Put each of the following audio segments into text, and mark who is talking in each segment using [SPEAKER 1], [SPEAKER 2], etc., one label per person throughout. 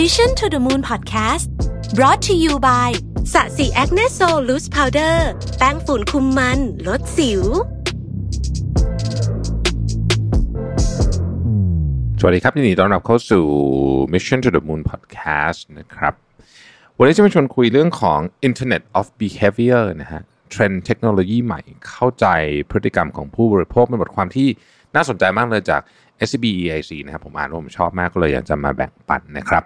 [SPEAKER 1] Mission to the Moon Podcast brought to you by SASI Acne Sol Loose Powder แป้งฝุ่นคุมมัน ลดสิว
[SPEAKER 2] สวัสดีครับยินดีต้อนรับเข้าสู่ Mission to the Moon Podcast นะครับ วันนี้จะมาชวนคุยเรื่องของ Internet of Behavior นะฮะเทรนด์เทคโนโลยีใหม่เข้าใจพฤติกรรมของผู้บริโภคเป็นบทความที่น่าสนใจมากเลยจาก SBEIC นะครับผมอ่านว่าผมชอบมากก็เลยอยากจะมาแบ่งปันนะครับ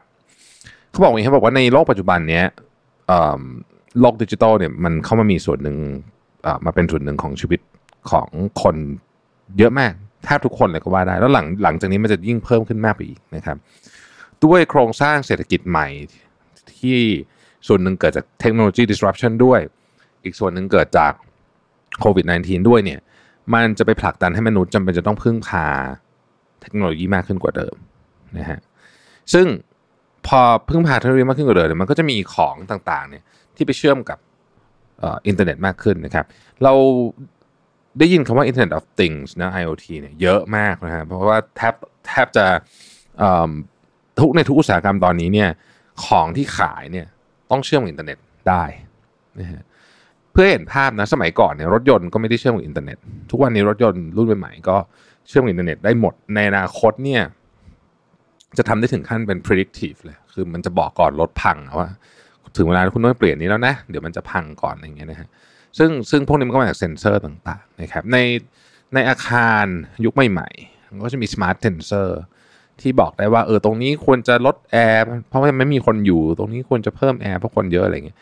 [SPEAKER 2] เขาบอกอย่างนี้เขาบอกว่าในโลกปัจจุบันเนี้ยโลกดิจิทัลเนี่ยมันเข้ามามีส่วนหนึ่งมาเป็นส่วนหนึ่งของชีวิตของคนเยอะมากแทบทุกคนเลยก็ว่าได้ แล้วหลังหลังจากนี้มันจะยิ่งเพิ่มขึ้นมากไปอีกนะครับ ด้วยโครงสร้างเศรษฐกิจใหม่ที่ส่วนหนึ่งเกิดจากเทคโนโลยี disruption ด้วย อีกส่วนหนึ่งเกิดจากโควิด -19 ด้วยเนี่ยมันจะไปผลักดันให้มนุษย์จำเป็นจะต้องพึ่งพาเทคโนโลยีมากขึ้นกว่าเดิมนะฮะซึ่ง พอพึ่งพาเทคโนโลยีมากขึ้นกว่าเดิมเนี่ยมันก็จะมีของต่างๆเนี่ยที่ไปเชื่อมกับอินเทอร์เน็ตมากขึ้นนะครับ เราได้ยินคำว่า Internet of Things นะ IoT เนี่ยเยอะมากนะฮะเพราะว่าแทบแทบจะทุกในทุกอุตสาหกรรมตอนนี้เนี่ยของที่ขายเนี่ยต้องเชื่อมกับอินเทอร์เน็ตได้นะฮะเพื่อเห็นภาพนะสมัยก่อนเนี่ยรถยนต์ก็ไม่ได้เชื่อมกับอินเทอร์เน็ต ทุกวันนี้รถยนต์รุ่นใหม่ๆก็เชื่อมกับอินเทอร์เน็ตได้หมดในอนาคตเนี่ย จะทำได้ถึงขั้นเป็น predictive เลย คือมันจะบอกก่อนรถพังว่า ถึงเวลาคุณต้องเปลี่ยนนี้แล้วนะ เดี๋ยวมันจะพังก่อนอย่างเงี้ยนะฮะ ซึ่งซึ่งพวกนี้มันก็มาจากเซ็นเซอร์ต่างๆนะครับ ในในอาคารยุคใหม่ๆมันก็จะมี smart sensorที่บอกได้ว่าเออตรงนี้ควรจะลดแอร์เพราะว่าไม่มีคนอยู่ ตรงนี้ควรจะเพิ่มแอร์เพราะคนเยอะอะไรเงี้ย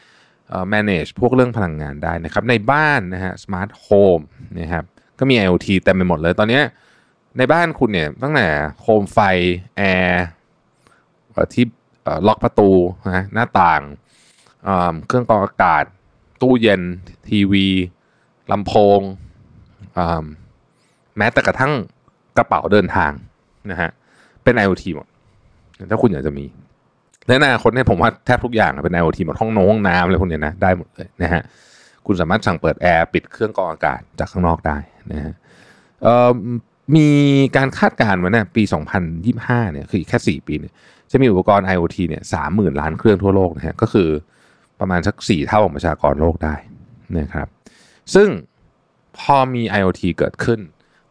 [SPEAKER 2] เอ่อ manage พวกเรื่องพลังงานได้นะครับ ในบ้านนะฮะ smart home นะครับ ก็มี IoT เต็มไปหมดเลย ตอนเนี้ย ในบ้านคุณเนี่ยตั้งแต่โคมไฟแอร์ที่ล็อกประตูนะหน้าต่างเครื่องกรองอากาศ ตู้เย็น ทีวีลำโพงแม้แต่กระทั่งกระเป๋าเดินทางนะฮะเป็น IoT หมด ถ้าคุณอยากจะมีในอนาคตเนี่ยผมว่าแทบทุกอย่างเป็น IoT หมดห้องนงห้องน้ำอะไรพวกเนี้ยนะได้หมดเลยนะฮะคุณสามารถสั่งเปิดแอร์ปิดเครื่องกรองอากาศจากข้างนอกได้นะฮะ มีการคาดการณ์ไว้นะปี 2025เนี่ยคืออีกแค่ 4 ปีเนี่ยจะมีอุปกรณ์ IoT เนี่ย30,000ล้านเครื่องทั่วโลกนะฮะก็คือประมาณสักสี่เท่าของประชากรโลกได้นะครับ ซึ่งพอมี IoT เกิดขึ้น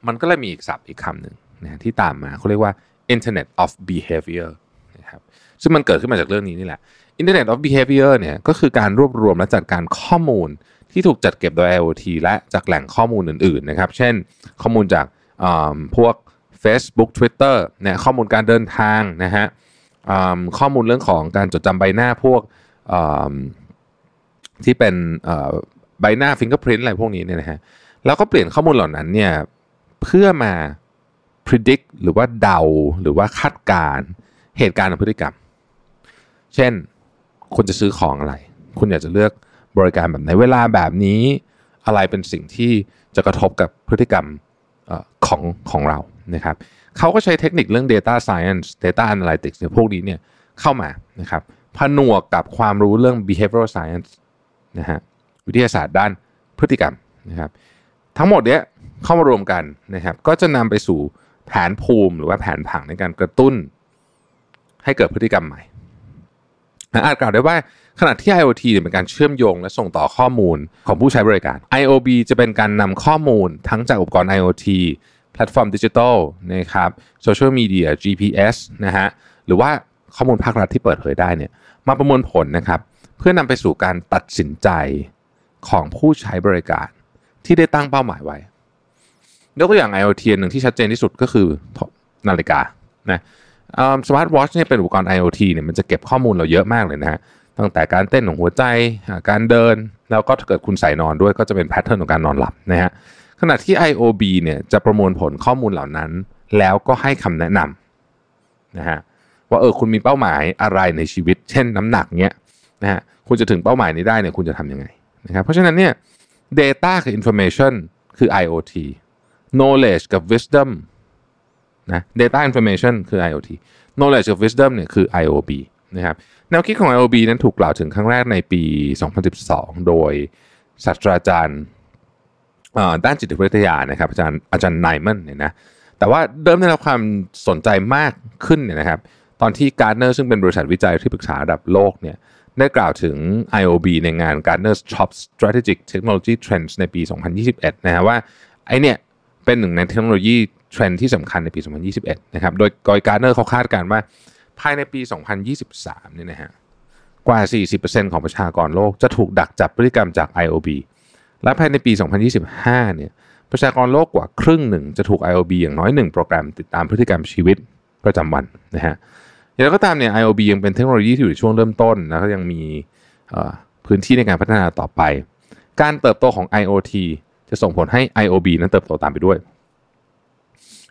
[SPEAKER 2] มันก็เลยมีอีกศัพท์อีกคำหนึ่งนะที่ตามมาเขาเรียกว่า Internet of Behavior นะครับซึ่งมันเกิดขึ้นมาจากเรื่องนี้นี่แหละ Internet of Behavior เนี่ยก็คือการรวบรวมและจัดการข้อมูลที่ถูกจัดเก็บโดย IoT และจากแหล่งข้อมูลอื่นๆนะครับ เช่น ข้อมูลจาก พวก Facebook Twitter เนี่ยข้อมูลการเดินทางนะฮะข้อมูลเรื่องของการจดจำใบหน้าพวกที่เป็นใบหน้าฟิงเกอร์พรินต์อะไรพวกนี้เนี่ยนะฮะแล้วก็เปลี่ยนข้อมูลเหล่านั้นเนี่ยเพื่อมา predict หรือว่าเดาหรือว่าคาดการเหตุการณ์ของพฤติกรรม เช่นคุณจะซื้อของอะไร คุณอยากจะเลือกบริการแบบไหนเวลาแบบนี้ อะไรเป็นสิ่งที่จะกระทบกับพฤติกรรม ของของเรานะครับเขาก็ใช้เทคนิคเรื่อง data science data analytics เนี่ยพวกนี้เนี่ยเข้ามานะครับผนวกกับความรู้เรื่อง behavioral science นะฮะวิทยาศาสตร์ด้านพฤติกรรมนะครับ ทั้งหมดเนี้ยเข้ามารวมกันนะครับ ก็จะนำไปสู่แผนภูมิหรือว่าแผนผังในการกระตุ้น ให้เกิดพฤติกรรมใหม่ อาจกล่าวได้ว่าขณะที่ IoT เนี่ยเป็นการเชื่อมโยงและส่งต่อข้อมูลของผู้ใช้บริการ IOB จะเป็นการนำข้อมูลทั้งจากอุปกรณ์ IoT แพลตฟอร์มดิจิทัลนะครับโซเชียลมีเดีย GPS นะฮะหรือว่าข้อมูลภาครัฐที่เปิดเผยได้เนี่ยมาประมวลผลนะครับ เพื่อนำไปสู่การตัดสินใจของผู้ใช้บริการ ที่ได้ตั้งเป้าหมายไว้ยกตัวอย่าง IoT หนึ่งที่ชัดเจนที่สุดก็คือนาฬิกานะ สมาร์ทวอชเนี่ยเป็นอุปกรณ์ IoT เนี่ยมันจะเก็บข้อมูลเราเยอะมากเลยนะฮะตั้งแต่การเต้นของหัวใจการเดิน แล้วก็ถ้าเกิดคุณใส่นอนด้วยก็จะเป็น pattern ของการนอนหลับนะฮะขณะที่ IOB เนี่ยจะประมวลผลข้อมูลเหล่านั้น แล้วก็ให้คำแนะนำนะฮะว่าเออคุณมีเป้าหมายอะไรในชีวิต เช่นน้ำหนักเนี้ยนะฮะคุณจะถึงเป้าหมายนี้ได้เนี่ยคุณจะทำยังไงนะครับเพราะฉะนั้นเนี่ย data กับ information คือ IoT knowledge กับ wisdom นะ data information คือ IoT knowledge กับ wisdom เนี่ยคือ IOB นะครับแนวคิดของ IOB นั้นถูกกล่าวถึงครั้งแรกในปี 2012 โดยศาสตราจารย์ด้านจิตวิทยานะครับ อาจารย์อาจารย์ไนมันเนี่ยนะแต่ว่าเริ่มได้รับความสนใจมากขึ้นเนี่ยนะครับ ตอนที่ Gartner ซึ่งเป็นบริษัทวิจัยที่ปรึกษาระดับโลกเนี่ยได้กล่าวถึง IOB ในงาน Gartner's Top Strategic Technology Trends ในปี 2021 นะฮะว่าไอเนี่ย เป็นหนึ่งในเทคโนโลยีเทรนด์ที่สำคัญในปี 2021 นะครับ โดยกอยการ์เนอร์เขาคาดการณ์ว่าภายในปี 2023 เนี่ยนะฮะ กว่า 40%ของประชากรโลกจะถูกดักจับพฤติกรรมจาก IOB และภายในปี 2025 เนี่ย ประชากรโลกกว่าครึ่งหนึ่งจะถูก IOB อย่างน้อยหนึ่งโปรแกรมติดตามพฤติกรรมชีวิตประจำวันนะฮะอย่างไรก็ตามเนี่ย IOB ยังเป็นเทคโนโลยีที่อยู่ในช่วงเริ่มต้นแล้วก็ยังมีพื้นที่ในการพัฒนาต่อไป การเติบโตของ IoT จะส่งผลให้ IOB นั้นเติบโตตามไปด้วย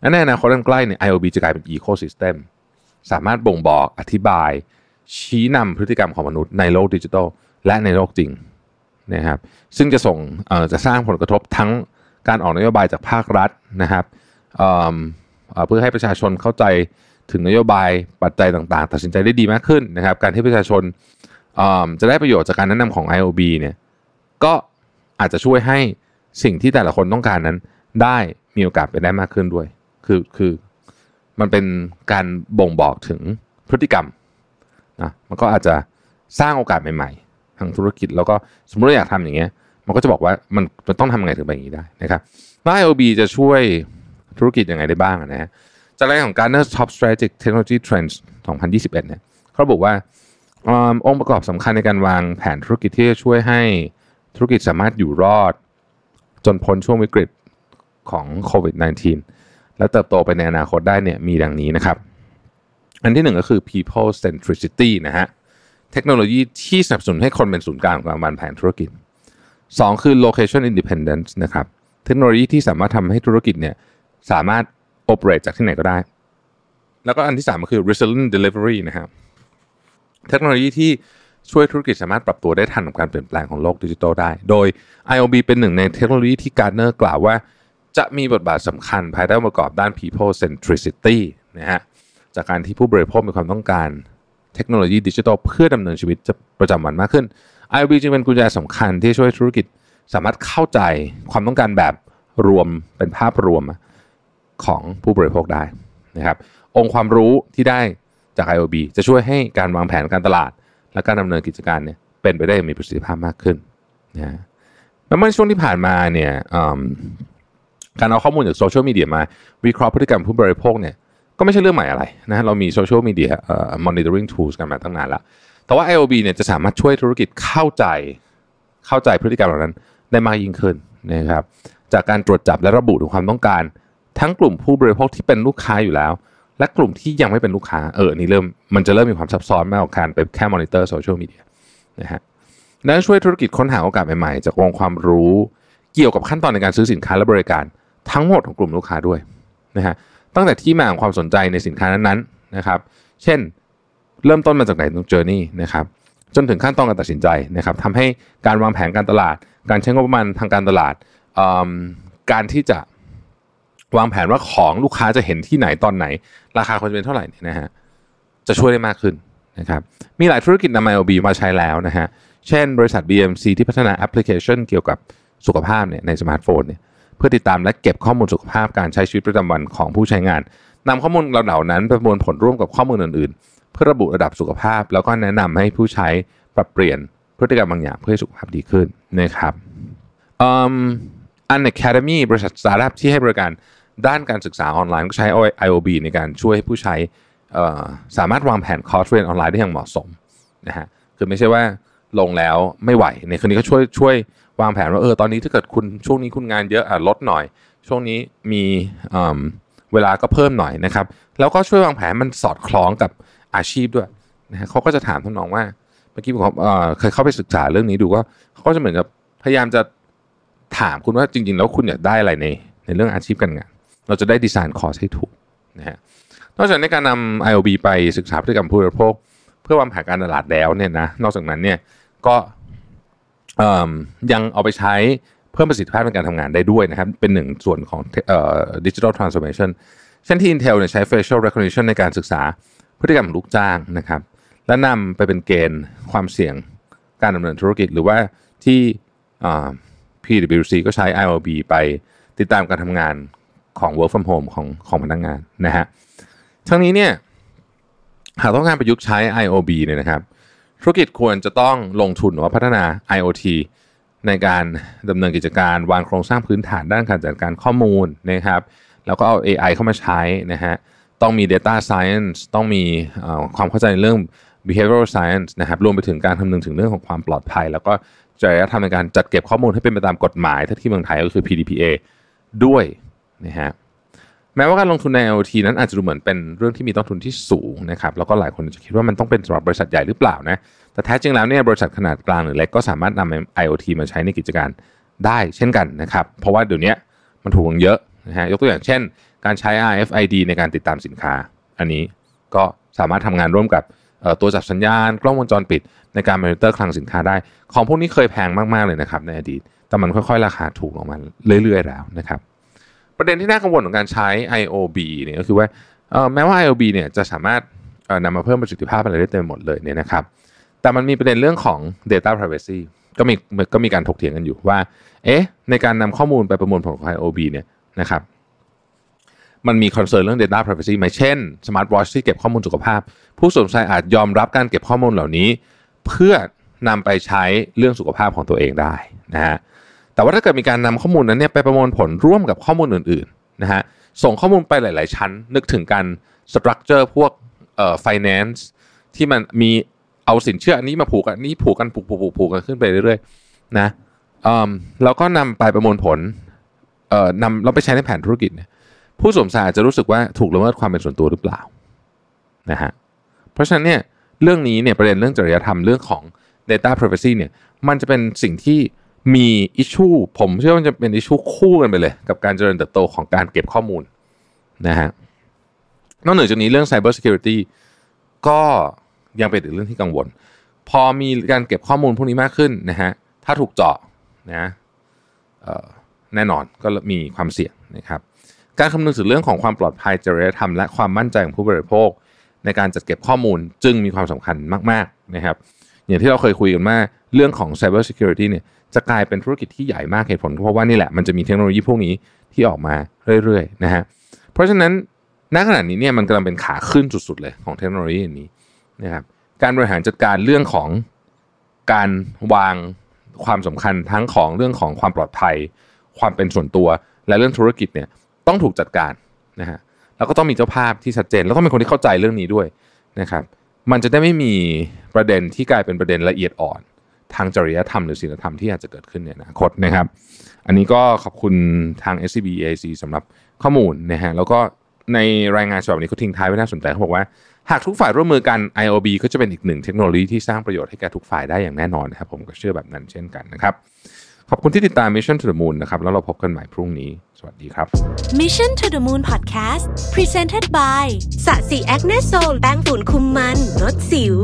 [SPEAKER 2] และในอนาคตอันใกล้เนี่ย IOB จะกลายเป็น Ecosystem สามารถบ่งบอกอธิบาย ชี้นำพฤติกรรมของมนุษย์ในโลกดิจิทัลและในโลกจริงนะครับซึ่งจะส่งจะสร้างผลกระทบทั้งการออกนโยบายจากภาครัฐนะครับเพื่อให้ประชาชนเข้าใจถึงนโยบายปัจจัยต่างๆ ตัดสินใจได้ดีมากขึ้นนะครับ การที่ประชาชนจะได้ประโยชน์จากการแนะนำของ IOB เนี่ยก็อาจจะช่วยให้ สิ่งที่แต่ละคนต้องการนั้น ได้มีโอกาสไปได้มากขึ้นด้วย คือคือมันเป็นการบ่งบอกถึงพฤติกรรมนะมันก็อาจจะสร้างโอกาสใหม่ ๆ ทางธุรกิจแล้วก็สมมติเราอยากทำอย่างเงี้ย มันก็จะบอกว่ามันมันต้องทำยังไงถึงไปอย่างนี้ได้นะครับแล้ว IOB จะช่วยธุรกิจยังไงได้บ้างนะฮะจากรายของ Gartner Top Strategic Technology Trends 2021 เนี่ยเขาบอกว่าองค์ประกอบสำคัญในการวางแผนธุรกิจที่จะช่วยให้ธุรกิจสามารถอยู่รอด จนพ้นช่วงวิกฤตของโควิด -19 และเติบโตไปในอนาคตได้เนี่ยมีดังนี้นะครับ อันที่หนึ่งก็คือ people centricity นะฮะเทคโนโลยีที่สนับสนุนให้คนเป็นศูนย์กลางของการวางแผนธุรกิจ 2 คือ location independence นะครับเทคโนโลยีที่สามารถทำให้ธุรกิจเนี่ยสามารถ operate จากที่ไหนก็ได้ แล้วก็อันที่3ก็คือ resilient delivery นะครับเทคโนโลยีที่ ช่วยธุรกิจสามารถปรับตัวได้ทันกับการเปลี่ยนแปลงของโลกดิจิทัลได้ โดย IOB เป็นหนึ่งในเทคโนโลยีที่ Gartner กล่าวว่า จะมีบทบาทสำคัญภายใต้องค์ประกอบด้าน people centricity นะฮะ จากการที่ผู้บริโภคมีความต้องการเทคโนโลยีดิจิทัลเพื่อดำเนินชีวิตประจำวันมากขึ้น IOB จึงเป็นกุญแจสำคัญที่ช่วยธุรกิจสามารถเข้าใจความต้องการแบบรวมเป็นภาพรวมของผู้บริโภคได้นะครับ องค์ความรู้ที่ได้จาก IOB จะช่วยให้การวางแผนการตลาด และการดำเนินกิจการเนี่ยเป็นไปได้มีประสิทธิภาพมากขึ้นนะแล้วเมื่อช่วงที่ผ่านมาเนี่ยการเอาข้อมูลจากโซเชียลมีเดียมาวิเคราะห์พฤติกรรมผู้บริโภคเนี่ยก็ไม่ใช่เรื่องใหม่อะไรนะเรามีโซเชียลมีเดียเอ่อ monitoring tools กันมาตั้งนานแล้ว แต่ว่า IOB เนี่ยจะสามารถช่วยธุรกิจเข้าใจเข้าใจพฤติกรรมเหล่านั้นได้มากยิ่งขึ้นนะครับจากการตรวจจับและระบุถึงความต้องการ ทั้งกลุ่มผู้บริโภคที่เป็นลูกค้าอยู่แล้ว และกลุ่มที่ยังไม่เป็นลูกค้าเออนี่เริ่มมันจะเริ่มมีความซับซ้อนมากกว่าการไปแค่มอนิเตอร์โซเชียลมีเดียนะฮะและช่วยธุรกิจค้นหาโอกาสใหม่ๆ จากองค์ความรู้เกี่ยวกับขั้นตอนในการซื้อสินค้าและบริการทั้งหมดของกลุ่มลูกค้าด้วยนะฮะตั้งแต่ที่มาของความสนใจในสินค้านั้นๆนะครับ เช่น เริ่มต้นมาจากไหนตรง journey นะครับจนถึงขั้นตอนการตัดสินใจนะครับทำให้การวางแผนการตลาด การใช้งบประมาณทางการตลาด การที่จะ วางแผนว่าของลูกค้าจะเห็นที่ไหนตอนไหน ราคาควรจะเป็นเท่าไหร่นี่นะฮะจะช่วยได้มากขึ้นนะครับมีหลายธุรกิจนำ IOB มาใช้แล้วนะฮะเช่นบริษัท BMC ที่พัฒนาแอปพลิเคชันเกี่ยวกับสุขภาพเนี่ยในสมาร์ทโฟนเนี่ยเพื่อติดตามและเก็บข้อมูลสุขภาพการใช้ชีวิตประจำวันของผู้ใช้งานนำข้อมูลเหล่านั้นประมวลผลร่วมกับข้อมูลอื่นๆ เพื่อระบุระดับสุขภาพ แล้วก็แนะนำให้ผู้ใช้ปรับเปลี่ยนพฤติกรรมบางอย่างเพื่อให้สุขภาพดีขึ้นนะครับ Unacademy บริษัทสตาร์ทอัพที่ให้บริการ ด้านการศึกษาออนไลน์ก็ใช้ IOB ในการช่วยให้ผู้ใช้สามารถวางแผนคอร์สเรียนออนไลน์ได้อย่างเหมาะสมนะฮะคือไม่ใช่ว่าลงแล้วไม่ไหวในคืนนี้ก็ช่วยช่วยวางแผนว่าเออตอนนี้ถ้าเกิดคุณช่วงนี้คุณงานเยอะอะลดหน่อย ช่วงนี้มีเวลาก็เพิ่มหน่อยนะครับแล้วก็ช่วยวางแผนมันสอดคล้องกับอาชีพด้วยนะฮะเขาก็จะถามท่านน้องว่าเมื่อกี้ผมเคยเข้าไปศึกษาเรื่องนี้ดูว่าเขาก็จะเหมือนกับพยายามจะถามคุณว่าจริง ๆ แล้วคุณอยากได้อะไรในในเรื่องอาชีพการงาน เราจะได้ดีไซน์คอร์สให้ถูกนะฮะนอกจากในการนำ IOB ไปศึกษาพฤติกรรมผู้บริโภคเพื่อวางแผนการตลาดแล้วเนี่ยนะนอกจากนั้นเนี่ยก็ยังเอาไปใช้เพิ่มประสิทธิภาพในการทำงานได้ด้วยนะครับ เป็นหนึ่งส่วนของดิจิทัลทรานส์โอมชันเช่นที่ Intel เนี่ยใช้ facial recognition ในการศึกษาพฤติกรรมลูกจ้างนะครับ และนำไปเป็นเกณฑ์ความเสี่ยงการดำเนินธุรกิจ หรือว่าที่ PwC ก็ใช้ IOB ไปติดตามการทำงาน ของ work from home ของของพนักงงานนะฮะทั้งนี้เนี่ยหากต้องการประยุกต์ใช้ IOB เนี่ยนะครับ ธุรกิจควรจะต้องลงทุนหรือว่าพัฒนา IoT ในการดำเนินกิจการวางโครงสร้างพื้นฐานด้านการจัดการข้อมูลนะครับ แล้วก็เอา AI เข้ามาใช้นะฮะต้องมี Data Science ต้องมีความเข้าใจในเรื่อง behavioral science นะครับรวมไปถึงการคำนึงถึงเรื่องของความปลอดภัย แล้วก็จริยธรรมในการจัดเก็บข้อมูลให้เป็นไปตามกฎหมาย ถ้าที่เมืองไทยก็คือ PDPA ด้วย นะฮะแม้ว่าการลงทุนใน IoT นั้นอาจจะดูเหมือนเป็นเรื่องที่มีต้นทุนที่สูงนะครับแล้วก็หลายคนจะคิดว่ามันต้องเป็นสำหรับบริษัทใหญ่หรือเปล่านะแต่แท้จริงแล้วเนี่ยบริษัทขนาดกลางหรือเล็กก็สามารถนำ IoT มาใช้ในกิจการได้เช่นกันนะครับเพราะว่าเดี๋ยวนี้มันถูกลงเยอะนะฮะยกตัวอย่างเช่น การใช้ RFID ในการติดตามสินค้า อันนี้ก็สามารถทำงานร่วมกับตัวจับสัญญาณ กล้องวงจรปิด ในการมอนิเตอร์คลังสินค้าได้ ของพวกนี้เคยแพงมากๆเลยนะครับในอดีต แต่มันค่อยๆ ราคาถูกลงมาเรื่อยๆแล้วนะครับ ประเด็นที่น่ากังวลของการใช้ IOB เนี่ยก็คือว่าแม้ว่า IOB เนี่ยจะสามารถนำมาเพิ่มประสิทธิภาพอะไรได้เต็มหมดเลยเนี่ยนะครับ แต่มันมีประเด็นเรื่องของ data privacy ก็มีก็มีการถกเถียงกันอยู่ว่า เอ๊ะ ในการนำข้อมูลไปประมวลผลของ IOB เนี่ยนะครับ มันมีคอนเซิร์นเรื่อง data privacy ไหมเช่น smart watch ที่เก็บข้อมูลสุขภาพ ผู้สวมใส่อาจยอมรับการเก็บข้อมูลเหล่านี้ เพื่อนำไปใช้เรื่องสุขภาพของตัวเองได้นะฮะ แต่ว่าถ้าเกิดมีการนำข้อมูลนั้นเนี่ยไปประมวลผลร่วมกับข้อมูลอื่นๆนะฮะส่งข้อมูลไปหลาย ๆ ชั้น นึกถึงการสตรัคเจอร์พวกเอ่อ finance ที่มันมีเอาสินเชื่ออันนี้มาผูกกันนี้ผูกกันผูกผูกผูกผูกกันขึ้นไปเรื่อยๆนะอืมแล้วก็นำไปประมวลผลเอ่อนำเราไปใช้ในแผนธุรกิจเนี่ยผู้สวมใส่อาจจะรู้สึกว่าถูกละเมิดความเป็นส่วนตัวหรือเปล่านะฮะเพราะฉะนั้นเนี่ยเรื่องนี้เนี่ยประเด็นเรื่องจริยธรรมเรื่องของ data privacy เนี่ยมันจะเป็นสิ่งที่ มีอิชชูผมเชื่อว่าจะเป็นอิชชูคู่กันไปเลย กับการเจริญเติบโตของการเก็บข้อมูลนะฮะนอกเหนือจากนี้เรื่อง Cyber Security ก็ยังเป็นอีกเรื่องที่กังวล พอมีการเก็บข้อมูลพวกนี้มากขึ้นนะฮะถ้าถูกเจาะนะแน่นอนก็มีความเสี่ยงนะครับการคำนึงถึงเรื่องของความปลอดภัยจริยธรรมและความมั่นใจของผู้บริโภค ในการจัดเก็บข้อมูลจึงมีความสำคัญมากๆนะครับ อย่างที่เราเคยคุยกันมา เรื่องของ Cyber Security เนี่ยจะกลายเป็นธุรกิจที่ใหญ่มากเหตุผลเพราะว่านี่แหละมันจะมีเทคโนโลยีพวกนี้ที่ออกมาเรื่อยๆนะฮะเพราะฉะนั้นณขณะนี้เนี่ยมันกำลังเป็นขาขึ้นสุดๆเลยของเทคโนโลยีนี้นะครับการบริหารจัดการเรื่องของการวางความสำคัญทั้งของเรื่องของความปลอดภัย ความเป็นส่วนตัว และเรื่องธุรกิจเนี่ยต้องถูกจัดการนะฮะแล้วก็ต้องมีเจ้าภาพที่ชัดเจน แล้วต้องเป็นคนที่เข้าใจเรื่องนี้ด้วยนะครับ มันจะได้ไม่มีประเด็นที่กลายเป็นประเด็นละเอียดอ่อน ทางจริยธรรมหรือศีลธรรมที่อาจจะเกิดขึ้นในอนาคตนะครับ อันนี้ก็ขอบคุณทาง S C B A C สำหรับข้อมูลนะฮะแล้วก็ในรายงานฉบับนี้เขาทิ้งท้ายไว้น่าสนใจเขาบอกว่า หากทุกฝ่ายร่วมมือกัน IOB ก็จะเป็นอีกหนึ่งเทคโนโลยีที่สร้างประโยชน์ให้แก่ทุกฝ่ายได้อย่างแน่นอนนะครับ ผมก็เชื่อแบบนั้นเช่นกันนะครับ ขอบคุณที่ติดตาม Mission to the Moon นะครับ แล้วเราพบกันใหม่พรุ่งนี้ สวัสดีครับ
[SPEAKER 1] Mission to the Moon Podcast Presented by สะสีแอคเนโซลแป้งฝุ่นคุมมันลดสิว